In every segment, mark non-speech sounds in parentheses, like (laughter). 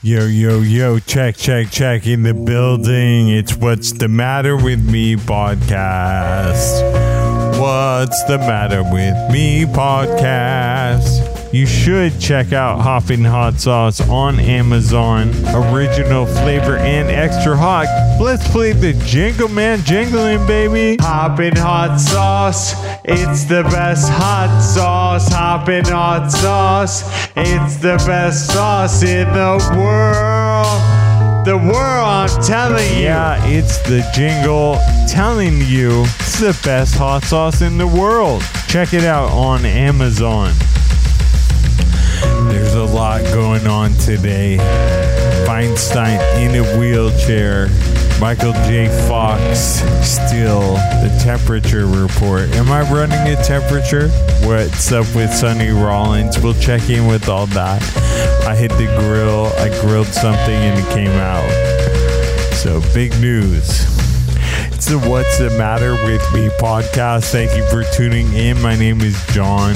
Yo, yo, yo, check, check, check in the building. It's What's the Matter with Me podcast. What's the Matter with Me podcast. You should check out Hoppin' Hot Sauce on Amazon. Original flavor and extra hot. Let's play the Jingle Man jingling, baby. Hoppin' Hot Sauce. It's the best hot sauce. Hoppin' Hot Sauce. It's the best sauce in the world. The world, I'm telling you. Yeah, it's the jingle telling you it's the best hot sauce in the world. Check it out on Amazon. There's a lot going on today. Feinstein in a wheelchair. Michael J. Fox still the temperature report. Am I running a temperature? What's up with Sonny Rollins? We'll check in with all that. I hit the grill. I grilled something and it came out. So big news. It's the What's the Matter with Me podcast. Thank you for tuning in. My name is John.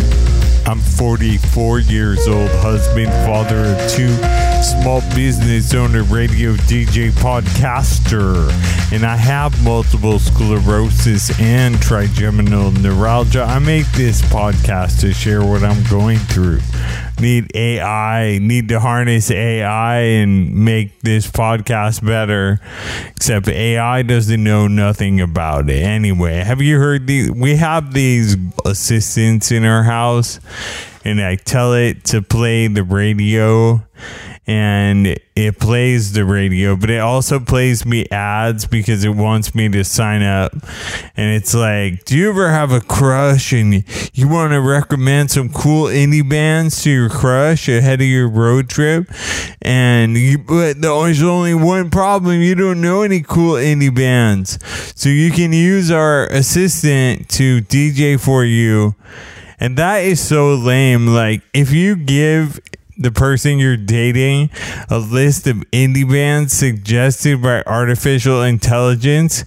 I'm 44 years old, husband, father of two, small business owner, radio DJ, podcaster, and I have multiple sclerosis and trigeminal neuralgia. I make this podcast to share what I'm going through. Need AI, need to harness AI and make this podcast better. Except AI doesn't know nothing about it. Anyway, have you heard these? We have these assistants in our house and I tell it to play the radio and it plays the radio, but it also plays me ads because it wants me to sign up. And it's like, do you ever have a crush and you want to recommend some cool indie bands to your crush ahead of your road trip? And you, but there's only one problem. You don't know any cool indie bands. So you can use our assistant to DJ for you. And that is so lame. Like, if you give the person you're dating a list of indie bands suggested by artificial intelligence,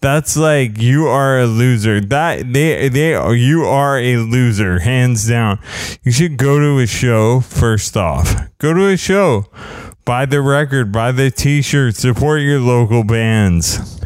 that's like you are a loser. That they they are you are a loser, hands down. You should go to a show first off. Go to a show. Buy the record, buy the t-shirt, support your local bands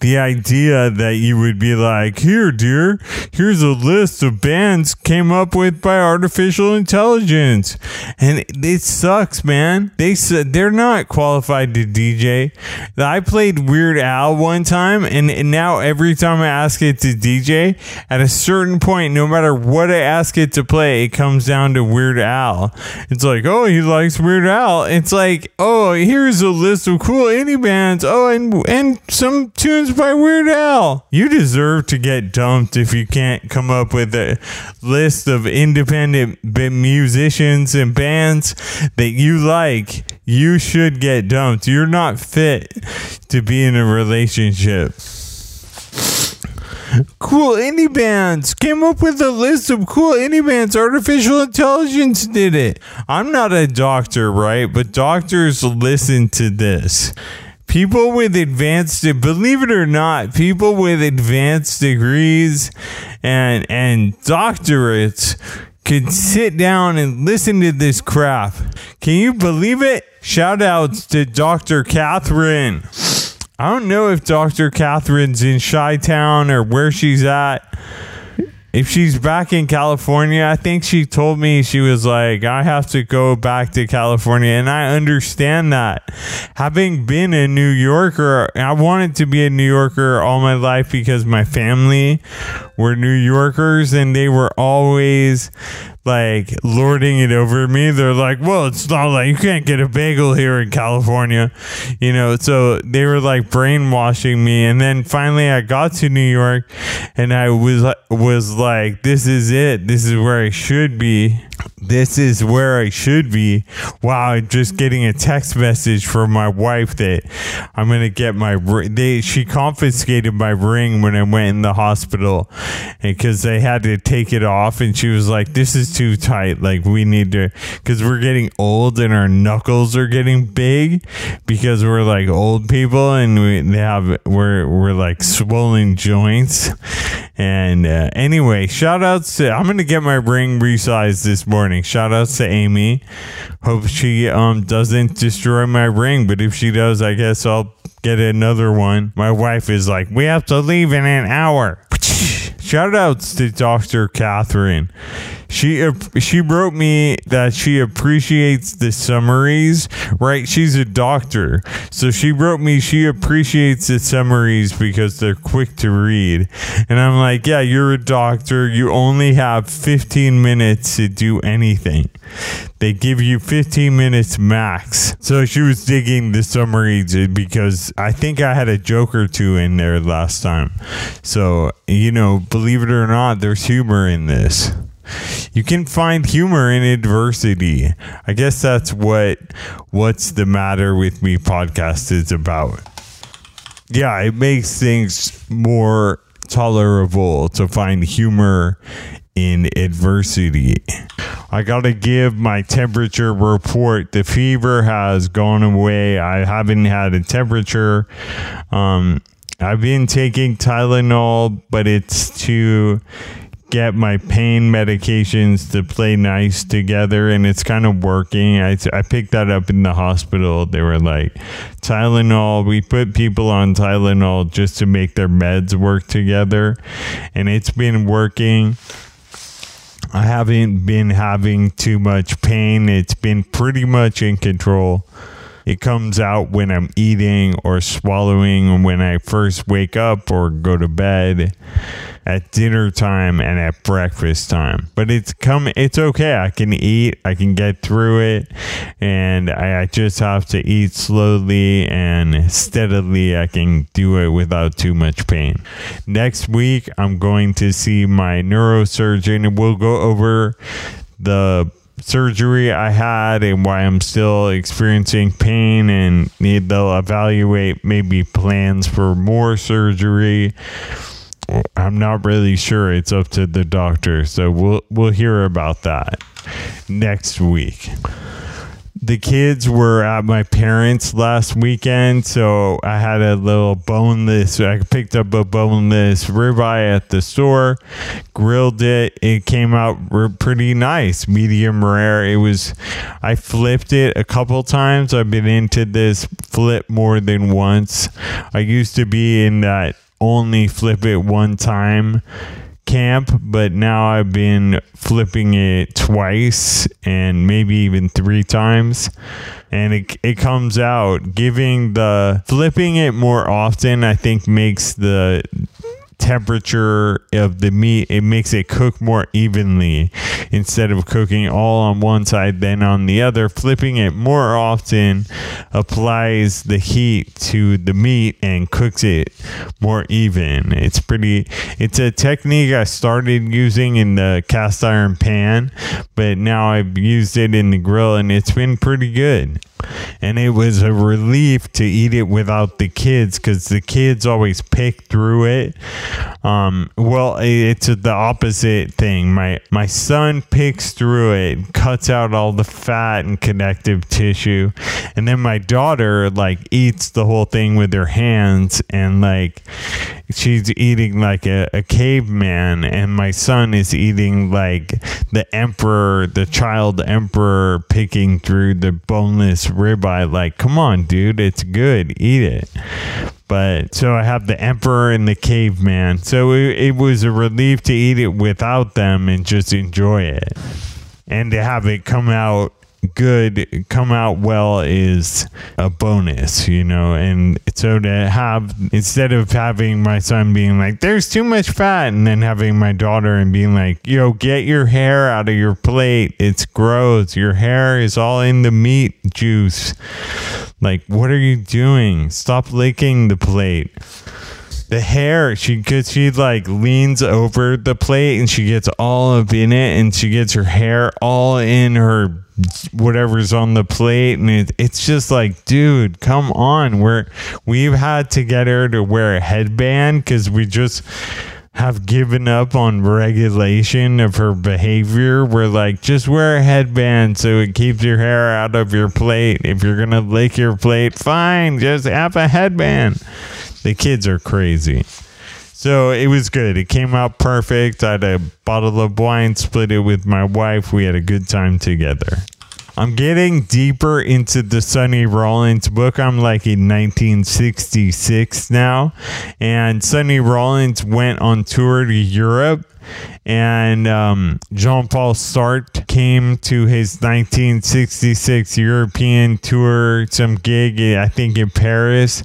the idea that you would be like, here, dear, here's a list of bands came up with by artificial intelligence. And it sucks, man. They said they're not qualified to DJ. I played Weird Al one time, and, and now every time I ask it to DJ, at a certain point, no matter what I ask it to play, it comes down to Weird Al. It's like, oh, he likes Weird Al. It's like, oh, here's a list of cool indie bands. Oh, and and some tunes by Weird Al. You deserve to get dumped if you can't come up with a list of independent musicians and bands that you like. You should get dumped. You're not fit to be in a relationship. Cool indie bands came up with a list of cool indie bands. Artificial intelligence did it. I'm not a doctor, right? But doctors listen to this people with advanced believe it or not people with advanced degrees and and doctorates could sit down and listen to this crap. Can you believe it? Shout outs to dr Kathryn. I don't know if dr Kathryn's in chi-town or where she's at if she's back in California, I think she told me she was like, I have to go back to California. And I understand that. Having been a New Yorker, I wanted to be a New Yorker all my life because my family were New Yorkers and they were always like lording it over me. They're like, well, it's not like you can't get a bagel here in California, you know. So they were like brainwashing me, and then finally I got to New York, and I was was like, this is it. This is where I should be this is where I should be. Wow, just getting a text message from my wife that I'm gonna get my ring. they she confiscated my ring when I went in the hospital because they had to take it off and she was like, "This is too tight. Like we need to because we're getting old and our knuckles are getting big because we're like old people and we they have we're we're like swollen joints." And uh, anyway, shout outs to I'm gonna get my ring resized this morning. Shout outs to Amy. Hope she um doesn't destroy my ring, but if she does, I guess I'll get another one. My wife is like, we have to leave in an hour. (laughs) Shout outs to Dr. Kathryn. She she wrote me that she appreciates the summaries. Right, she's a doctor, so she wrote me she appreciates the summaries because they're quick to read. And I'm like, yeah, you're a doctor. You only have 15 minutes to do anything. They give you 15 minutes max. So she was digging the summaries because I think I had a joke or two in there last time. So, you know, believe it or not, there's humor in this you can find humor in adversity. I guess that's what what's the matter with me podcast is about. Yeah, it makes things more tolerable to find humor in adversity. I got to give my temperature report. The fever has gone away. I haven't had a temperature. Um, I've been taking Tylenol, but it's to get my pain medications to play nice together and it's kind of working. I, I picked that up in the hospital. They were like, Tylenol, we put people on Tylenol just to make their meds work together. And it's been working. I haven't been having too much pain. It's been pretty much in control. It comes out when I'm eating or swallowing when I first wake up or go to bed at dinner time and at breakfast time. But it's come it's okay. I can eat, I can get through it, and I, I just have to eat slowly and steadily. I can do it without too much pain. Next week I'm going to see my neurosurgeon and we'll go over the surgery I had and why I'm still experiencing pain and need they'll evaluate maybe plans for more surgery. I'm not really sure. It's up to the doctor. So we'll we'll hear about that next week the kids were at my parents last weekend, so I had a little boneless. I picked up a boneless ribeye at the store, grilled it. It came out pretty nice, medium rare. It was. I flipped it a couple times. I've been into this flip more than once. I used to be in that only flip it one time camp, but now I've been flipping it twice and maybe even three times. And it, it comes out giving the flipping it more often, I think makes the temperature of the meat it makes it cook more evenly. Instead of cooking all on one side then on the other flipping it more often applies the heat to the meat and cooks it more even. It's pretty it's a technique i started using in the cast iron pan but now i've used it in the grill and it's been pretty good and it was a relief to eat it without the kids because the kids always pick through it. Um, well, it's the opposite thing. My my son picks through it, cuts out all the fat and connective tissue, and then my daughter like eats the whole thing with her hands and like she's eating like a, a caveman, and my son is eating like the emperor, the child emperor, picking through the boneless ribeye. Like, come on, dude, it's good, eat it. But so I have the emperor and the caveman. So it, it was a relief to eat it without them and just enjoy it, and to have it come out good come out well is a bonus, you know. And so to have instead of having my son being like, "There's too much fat," and then having my daughter and being like, "Yo, get your hair out of your plate. It's gross. Your hair is all in the meat juice." Like, what are you doing? Stop licking the plate the hair she gets she like leans over the plate and she gets all up in it and she gets her hair all in her whatever's on the plate and it, it's just like dude come on we're we've had to get her to wear a headband because we just have given up on regulation of her behavior. We're like, just wear a headband so it keeps your hair out of your plate. If you're gonna lick your plate, fine, just have a headband. The kids are crazy. So it was good. It came out perfect. I had a bottle of wine, split it with my wife. We had a good time together. I'm getting deeper into the Sonny Rollins book. I'm like in 1966 now. And Sonny Rollins went on tour to Europe and um, Jean Paul Sartre came to his 1966 European tour, some gig, I think, in Paris,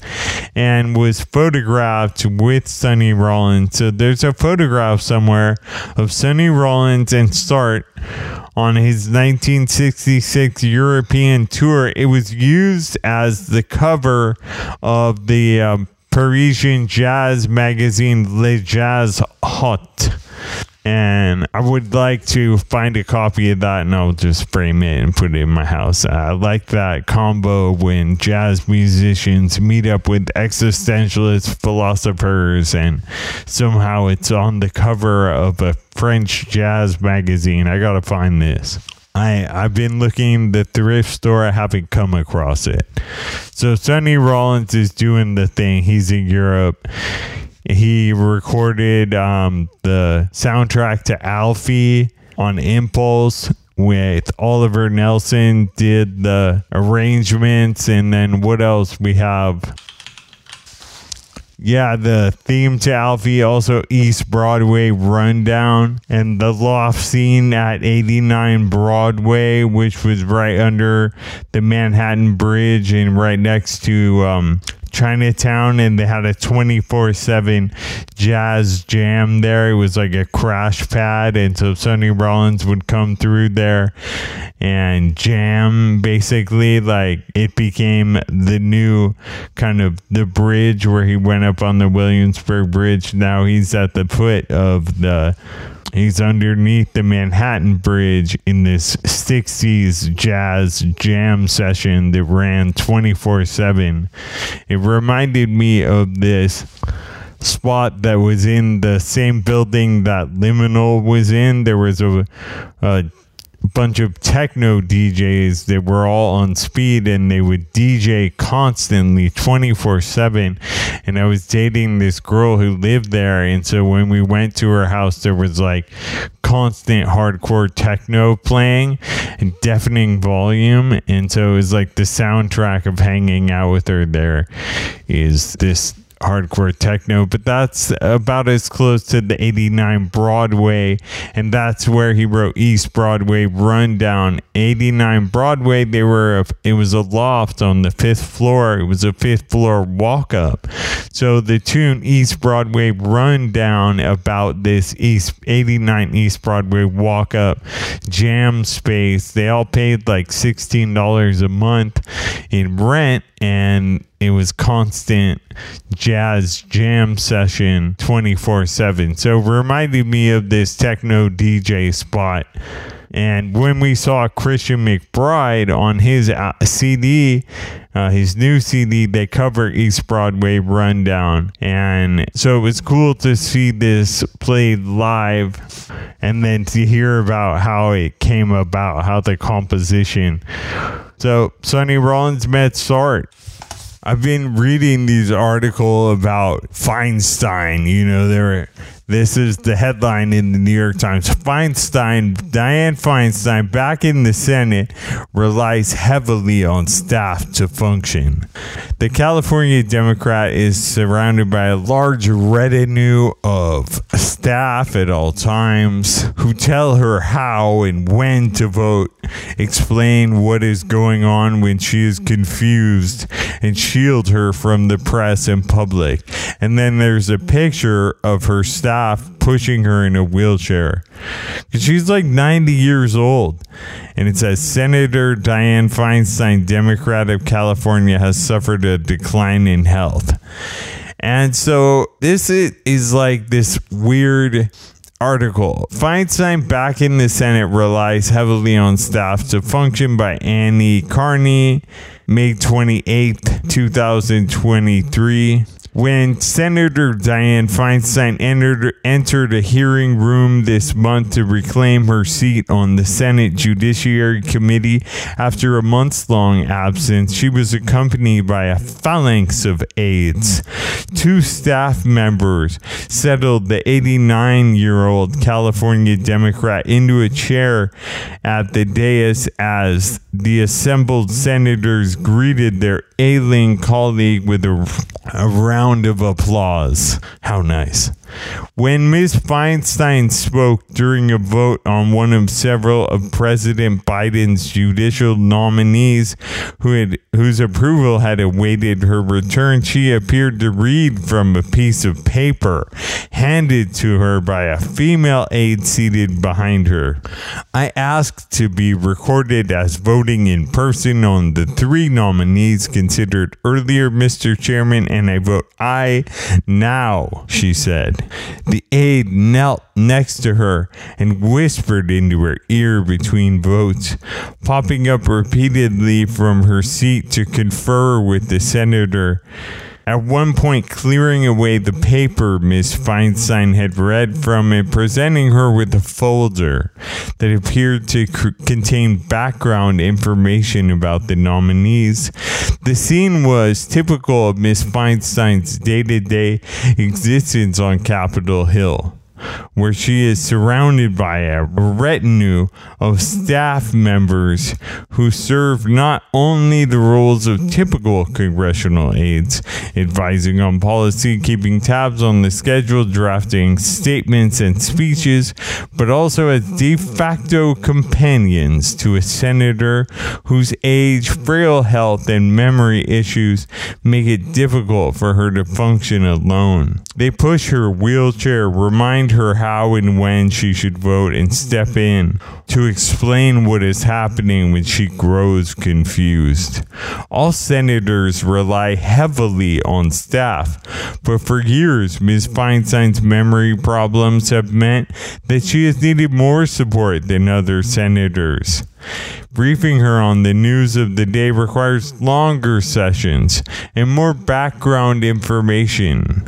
and was photographed with Sonny Rollins. So there's a photograph somewhere of Sonny Rollins and Sartre on his 1966 European tour. It was used as the cover of the um, Parisian jazz magazine Le Jazz Hot and I would like to find a copy of that and I'll just frame it and put it in my house. Uh, I like that combo when jazz musicians meet up with existentialist philosophers and somehow it's on the cover of a French jazz magazine. I gotta find this. I, I've been looking the thrift store. I haven't come across it. So Sonny Rollins is doing the thing. He's in Europe he recorded um, the soundtrack to Alfie on Impulse with Oliver Nelson did the arrangements and then what else we have? Yeah, the theme to Alfie, also East Broadway Rundown, and the loft scene at 89 Broadway, which was right under the Manhattan Bridge and right next to um, Chinatown and they had a 24 7 jazz jam there. It was like a crash pad. And so Sonny Rollins would come through there and jam basically. Like it became the new kind of the bridge where he went up on the Williamsburg Bridge. Now he's at the foot of the He's underneath the Manhattan Bridge in this 60s jazz jam session that ran 24 7. It reminded me of this spot that was in the same building that Liminal was in. There was a, a bunch of techno DJs that were all on speed and they would DJ constantly 24 7. And I was dating this girl who lived there. And so when we went to her house, there was like constant hardcore techno playing and deafening volume. And so it was like the soundtrack of hanging out with her there is this hardcore techno, but that's about as close to the 89 Broadway, and that's where he wrote East Broadway Rundown. 89 Broadway, they were a, it was a loft on the fifth floor. It was a fifth floor walk up. So the tune East Broadway Rundown about this East 89 East Broadway walk up jam space. They all paid like $16 a month in rent and it was constant jazz jam session 24 7. So reminded me of this techno DJ spot. And when we saw Christian McBride on his uh, CD, uh, his new CD, they cover East Broadway Rundown. And so it was cool to see this played live and then to hear about how it came about, how the composition. So Sonny Rollins met Sartre I've been reading these article about Feinstein. You know, there this is the headline in the New York Times. Feinstein, Dianne Feinstein, back in the Senate, relies heavily on staff to function. The California Democrat is surrounded by a large retinue of staff at all times who tell her how and when to vote, explain what is going on when she is confused, and shield her from the press and public. And then there's a picture of her staff staff pushing her in a wheelchair. She's like 90 years old. And it says Senator Dianne Feinstein, Democrat of California, has suffered a decline in health. And so this is, like this weird article. Feinstein back in the Senate relies heavily on staff to function by Annie Karni, May 28th, 2023. When Senator Dianne Feinstein entered, entered a hearing room this month to reclaim her seat on the Senate Judiciary Committee after a months long absence, she was accompanied by a phalanx of aides. Two staff members settled the 89 year old California Democrat into a chair at the dais as the assembled senators greeted their ailing colleague with a, a round of applause. How nice. When Ms. Feinstein spoke during a vote on one of several of President Biden's judicial nominees who had, whose approval had awaited her return, she appeared to read from a piece of paper handed to her by a female aide seated behind her. I asked to be recorded as voting in person on the three nominees considered earlier, Mr. Chairman, and I vote aye now, she said. The aide knelt next to her and whispered into her ear between votes, popping up repeatedly from her seat to confer with the senator. At one point, clearing away the paper Miss Feinstein had read from it, presenting her with a folder that appeared to contain background information about the nominees. The scene was typical of Miss Feinstein's day to day existence on Capitol Hill where she is surrounded by a retinue of staff members who serve not only the roles of typical congressional aides, advising on policy, keeping tabs on the schedule, drafting statements and speeches, but also as de facto companions to a senator whose age, frail health, and memory issues make it difficult for her to function alone. They push her wheelchair, remind her how and when she should vote, and step in to explain what is happening when she grows confused. All senators rely heavily on staff, but for years, Ms. Feinstein's memory problems have meant that she has needed more support than other senators. Briefing her on the news of the day requires longer sessions and more background information.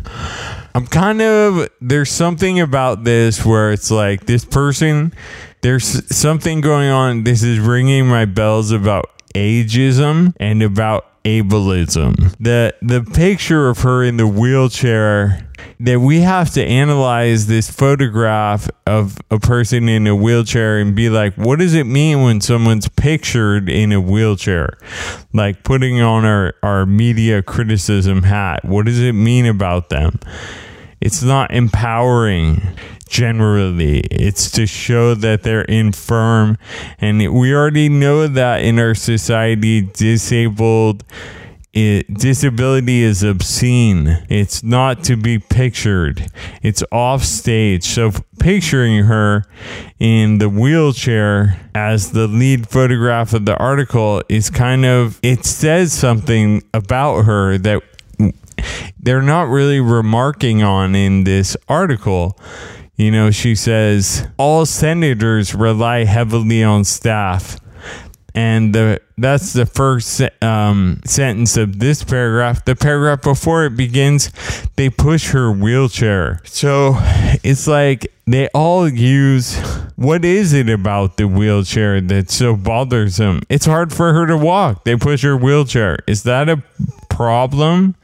I'm kind of there's something about this where it's like this person there's something going on this is ringing my bells about ageism and about ableism. The the picture of her in the wheelchair that we have to analyze this photograph of a person in a wheelchair and be like, what does it mean when someone's pictured in a wheelchair? Like putting on our, our media criticism hat. What does it mean about them? It's not empowering generally. It's to show that they're infirm. And we already know that in our society, disabled. It, disability is obscene. It's not to be pictured. It's off stage. So picturing her in the wheelchair as the lead photograph of the article is kind of it says something about her that they're not really remarking on in this article. You know, she says all senators rely heavily on staff. And the, that's the first um, sentence of this paragraph. The paragraph before it begins, they push her wheelchair. So it's like they all use what is it about the wheelchair that so bothers them? It's hard for her to walk. They push her wheelchair. Is that a problem?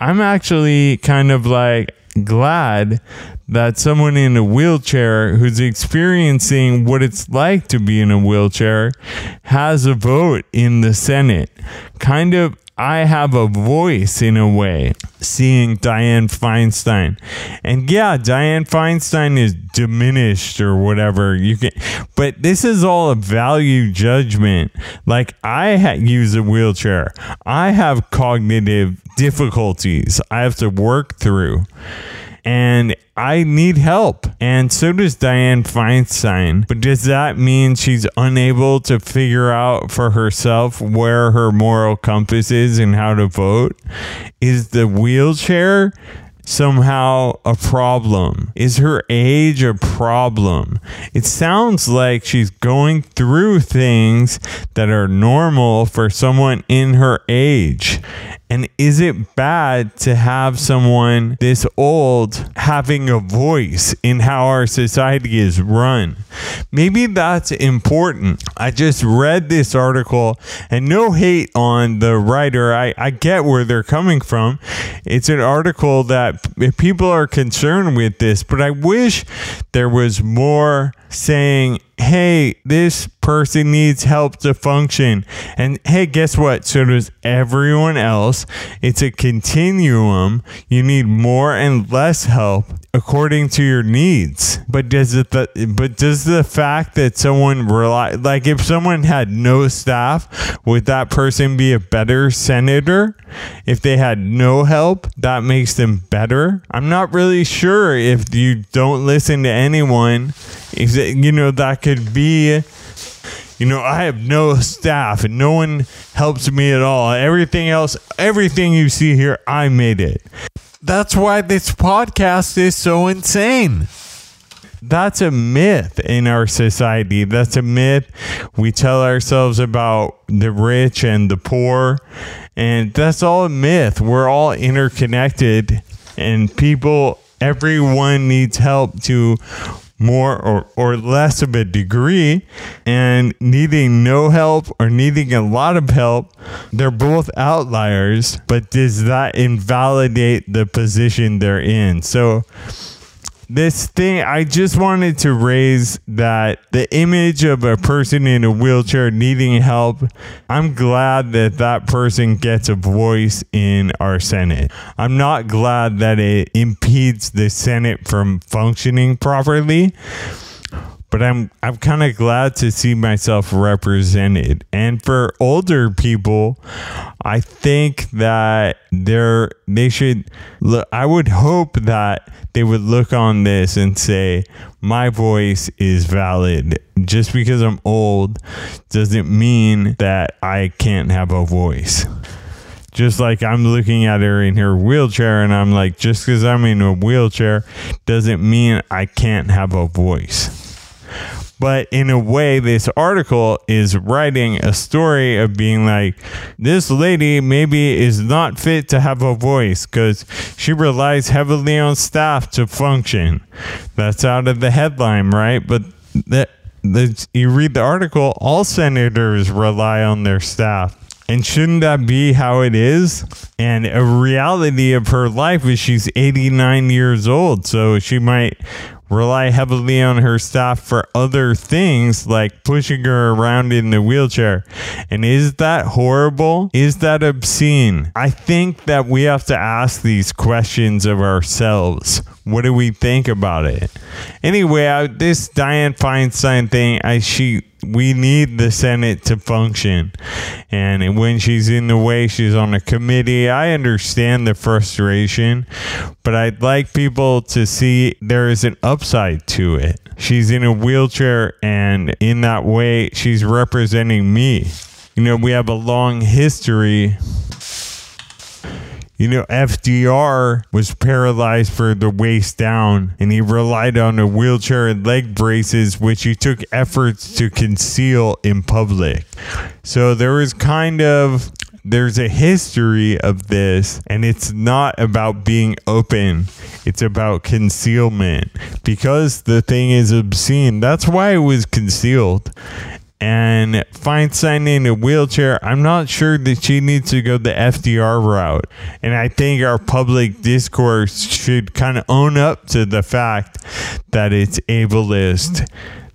I'm actually kind of like glad that someone in a wheelchair who's experiencing what it's like to be in a wheelchair has a vote in the Senate. Kind of I have a voice in a way seeing Dianne Feinstein. And yeah, Dianne Feinstein is diminished or whatever. You can but this is all a value judgment. Like I ha- use a wheelchair. I have cognitive difficulties I have to work through and I need help. And so does Dianne Feinstein. But does that mean she's unable to figure out for herself where her moral compass is and how to vote? Is the wheelchair somehow a problem? Is her age a problem? It sounds like she's going through things that are normal for someone in her age. And is it bad to have someone this old having a voice in how our society is run? Maybe that's important. I just read this article and no hate on the writer. I, I get where they're coming from. It's an article that people are concerned with this, but I wish there was more saying, hey, this person needs help to function. And hey, guess what? So does everyone else. It's a continuum. You need more and less help according to your needs. But does it the, but does the fact that someone rely like if someone had no staff, would that person be a better senator? If they had no help, that makes them better. I'm not really sure if you don't listen to anyone, you know that could be you know, I have no staff and no one helps me at all. Everything else, everything you see here, I made it. That's why this podcast is so insane. That's a myth in our society. That's a myth we tell ourselves about the rich and the poor. And that's all a myth. We're all interconnected, and people, everyone needs help to more or, or less of a degree and needing no help or needing a lot of help, they're both outliers, but does that invalidate the position they're in? So, this thing i just wanted to raise that the image of a person in a wheelchair needing help i'm glad that that person gets a voice in our senate. I'm not glad that it impedes the senate from functioning properly but I'm I'm kind of glad to see myself represented. And for older people, I think that they're they should look I would hope that they would look on this and say my voice is valid. Just because I'm old doesn't mean that I can't have a voice just like I'm looking at her in her wheelchair and I'm like, just because I'm in a wheelchair doesn't mean I can't have a voice. But in a way, this article is writing a story of being like, this lady maybe is not fit to have a voice because she relies heavily on staff to function. That's out of the headline, right? But that. The, you read the article, all senators rely on their staff. And shouldn't that be how it is? And a reality of her life is she's 89 years old. So she might rely heavily on her staff for other things like pushing her around in the wheelchair. And is that horrible? Is that obscene? I think that we have to ask these questions of ourselves. What do we think about it? Anyway, I, this Dianne Feinstein thing, I she we need the Senate to function. And when she's in the way, she's on a committee. I understand the frustration, but I'd like people to see there is an upside to it. She's in a wheelchair, and in that way, she's representing me. You know, we have a long history you know, FDR was paralyzed for the waist down and he relied on a wheelchair and leg braces, which he took efforts to conceal in public. So there was kind of there's a history of this, and it's not about being open, it's about concealment because the thing is obscene. That's why it was concealed and Feinstein in a wheelchair, I'm not sure that she needs to go the FDR route. And I think our public discourse should kind of own up to the fact that it's ableist.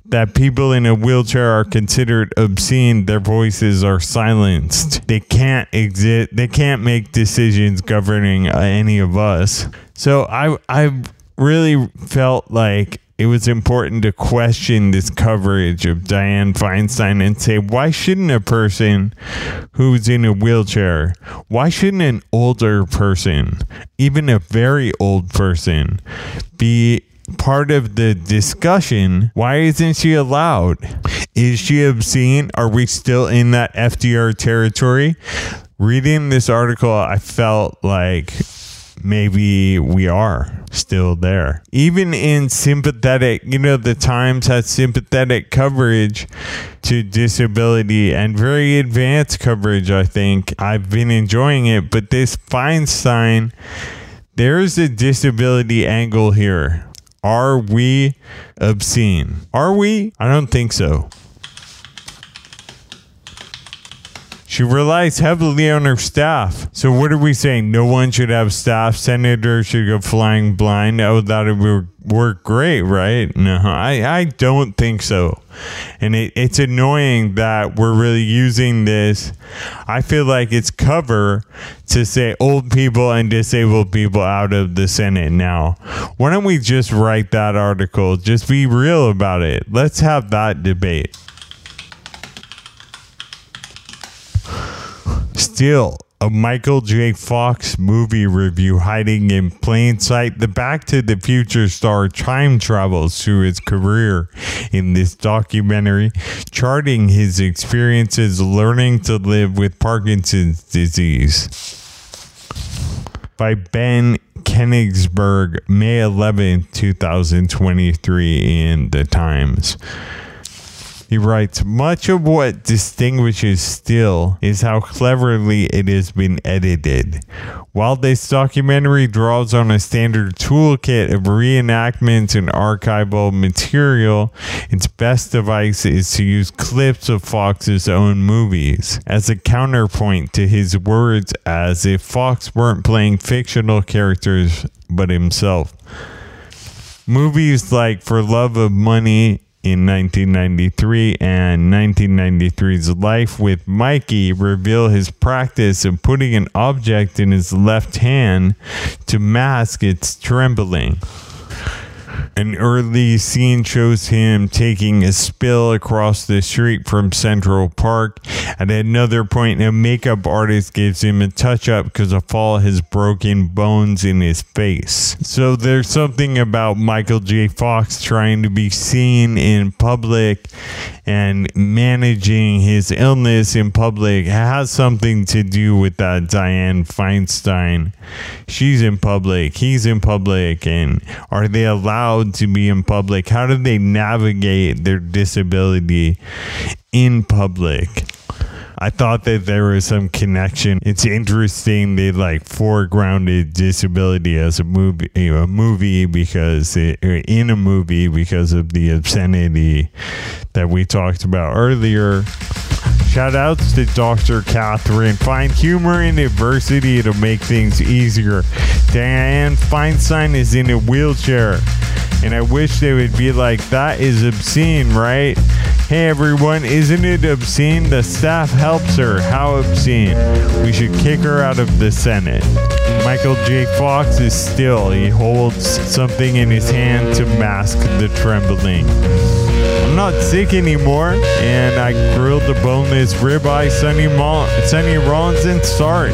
That people in a wheelchair are considered obscene, their voices are silenced. They can't exist, they can't make decisions governing uh, any of us. So I, I really felt like it was important to question this coverage of Dianne Feinstein and say, why shouldn't a person who's in a wheelchair, why shouldn't an older person, even a very old person, be part of the discussion? Why isn't she allowed? Is she obscene? Are we still in that FDR territory? Reading this article, I felt like maybe we are still there. Even in sympathetic, you know, the Times has sympathetic coverage to disability and very advanced coverage, I think. I've been enjoying it, but this Feinstein, there's a disability angle here. Are we obscene? Are we? I don't think so. She relies heavily on her staff. So what are we saying? No one should have staff. Senators should go flying blind. Oh, that would work great, right? No, I, I don't think so. And it, it's annoying that we're really using this. I feel like it's cover to say old people and disabled people out of the Senate now. Why don't we just write that article? Just be real about it. Let's have that debate. Still, a Michael J. Fox movie review hiding in plain sight. The Back to the Future star time travels through his career in this documentary, charting his experiences learning to live with Parkinson's disease. By Ben Kenigsberg, May 11, 2023, in The Times. He writes, much of what distinguishes Still is how cleverly it has been edited. While this documentary draws on a standard toolkit of reenactments and archival material, its best device is to use clips of Fox's own movies as a counterpoint to his words as if Fox weren't playing fictional characters but himself. Movies like For Love of Money in 1993 and 1993's Life with Mikey reveal his practice of putting an object in his left hand to mask its trembling. An early scene shows him taking a spill across the street from Central Park. At another point, a makeup artist gives him a touch up because a fall has broken bones in his face. So there's something about Michael J. Fox trying to be seen in public and managing his illness in public has something to do with that Dianne Feinstein. She's in public, he's in public, and are they allowed to be in public? How do they navigate their disability in public? I thought that there was some connection. It's interesting they like foregrounded disability as a movie, a movie because it, in a movie because of the obscenity that we talked about earlier. Shout outs to Dr. Kathryn. Find humor in adversity to make things easier. Dianne Feinstein is in a wheelchair. And I wish they would be like, that is obscene, right? Hey everyone, isn't it obscene? The staff helps her. How obscene? We should kick her out of the Senate. Michael J. Fox is still. He holds something in his hand to mask the trembling. I'm not sick anymore, and I grilled the boneless ribeye Sonny, Mall- Sonny Rollins and Sartre.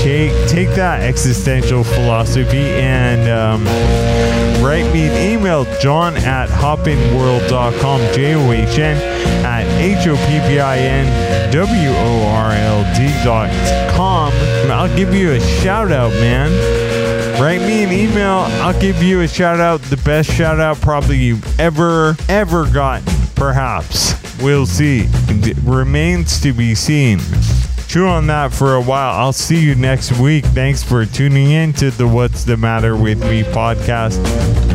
Take, take that existential philosophy and um, write me an email, john at hoppinworld.com, J-O-H-N at H-O-P-P-I-N-W-O-R-L-D dot com. I'll give you a shout out, man. Write me an email. I'll give you a shout out. The best shout out probably you've ever, ever gotten. Perhaps. We'll see. It remains to be seen. Chew on that for a while. I'll see you next week. Thanks for tuning in to the What's the Matter with Me podcast.